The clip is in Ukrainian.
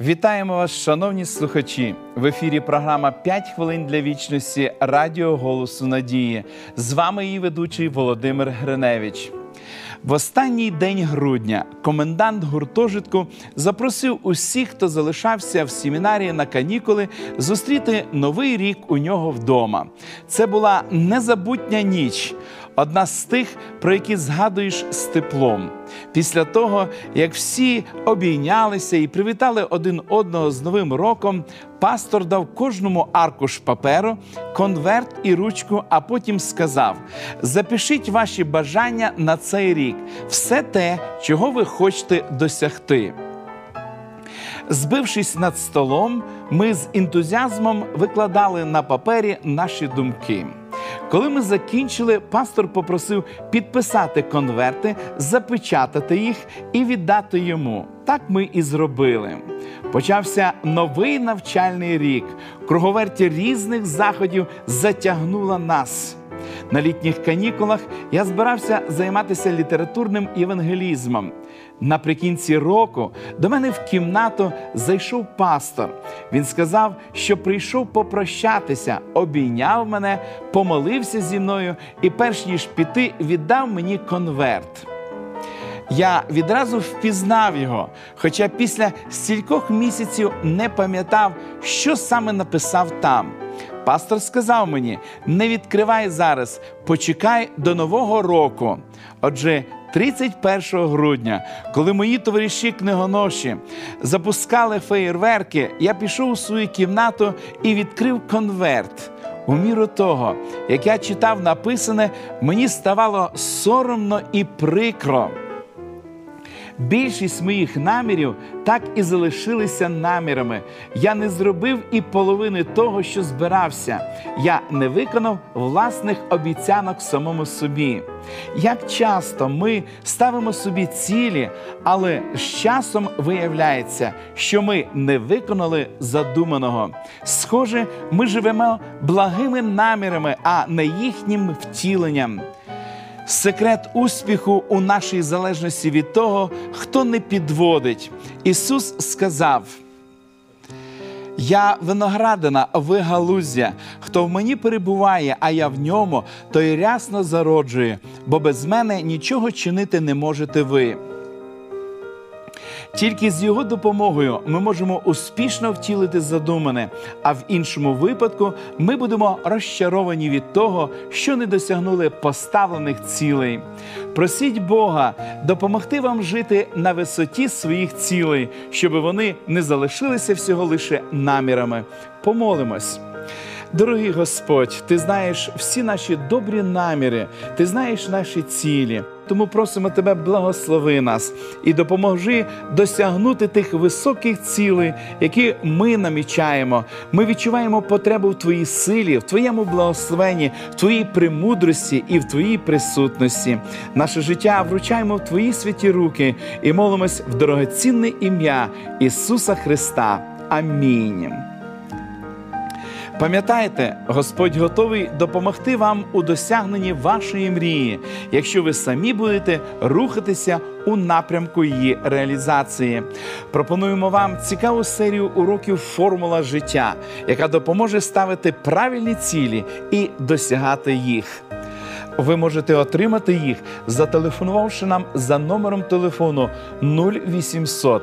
Вітаємо вас, шановні слухачі! В ефірі програма «5 хвилин для вічності Радіо Голосу Надії. З вами її ведучий Володимир Гриневич. В останній день грудня комендант гуртожитку запросив усіх, хто залишався в семінарії на канікули, зустріти новий рік у нього вдома. Це була незабутня ніч, одна з тих, про які згадуєш з теплом. Після того, як всі обійнялися і привітали один одного з Новим роком, пастор дав кожному аркуш паперу, конверт і ручку, а потім сказав: запишіть ваші бажання на цей рік, все те, чого ви хочете досягти. Збившись над столом, ми з ентузіазмом викладали на папері наші думки. Коли ми закінчили, пастор попросив підписати конверти, запечатати їх і віддати йому. Так ми і зробили. Почався новий навчальний рік. Круговерті різних заходів затягнула нас. На літніх канікулах я збирався займатися літературним євангелізмом. Наприкінці року до мене в кімнату зайшов пастор. Він сказав, що прийшов попрощатися, обійняв мене, помолився зі мною і, перш ніж піти, віддав мені конверт. Я відразу впізнав його, хоча після стількох місяців не пам'ятав, що саме написав там. Пастор сказав мені: не відкривай зараз, почекай до Нового року. Отже, 31 грудня, коли мої товариші книгоноші запускали феєрверки, я пішов у свою кімнату і відкрив конверт. У міру того, як я читав написане, мені ставало соромно і прикро. Більшість моїх намірів так і залишилися намірами. Я не зробив і половини того, що збирався. Я не виконав власних обіцянок самому собі. Як часто ми ставимо собі цілі, але з часом виявляється, що ми не виконали задуманого. Схоже, ми живемо благими намірами, а не їхнім втіленням. Секрет успіху у нашій залежності від того, хто не підводить. Ісус сказав: Я виноградина, ви галуздя, хто в мені перебуває, а я в ньому, той рясно зароджує, бо без мене нічого чинити не можете ви. Тільки з його допомогою ми можемо успішно втілити задумане, а в іншому випадку ми будемо розчаровані від того, що не досягнули поставлених цілей. Просіть Бога допомогти вам жити на висоті своїх цілей, щоб вони не залишилися всього лише намірами. Помолимось. Дорогий Господь, ти знаєш всі наші добрі наміри, ти знаєш наші цілі. Тому просимо тебе, благослови нас і допоможи досягнути тих високих цілей, які ми намічаємо. Ми відчуваємо потребу в твоїй силі, в твоєму благословенні, в твоїй премудрості і в твоїй присутності. Наше життя вручаємо в твої святі руки і молимось в дорогоцінне ім'я Ісуса Христа. Амінь. Пам'ятайте, Господь готовий допомогти вам у досягненні вашої мрії, якщо ви самі будете рухатися у напрямку її реалізації. Пропонуємо вам цікаву серію уроків Формула життя, яка допоможе ставити правильні цілі і досягати їх. Ви можете отримати їх, зателефонувавши нам за номером телефону 0800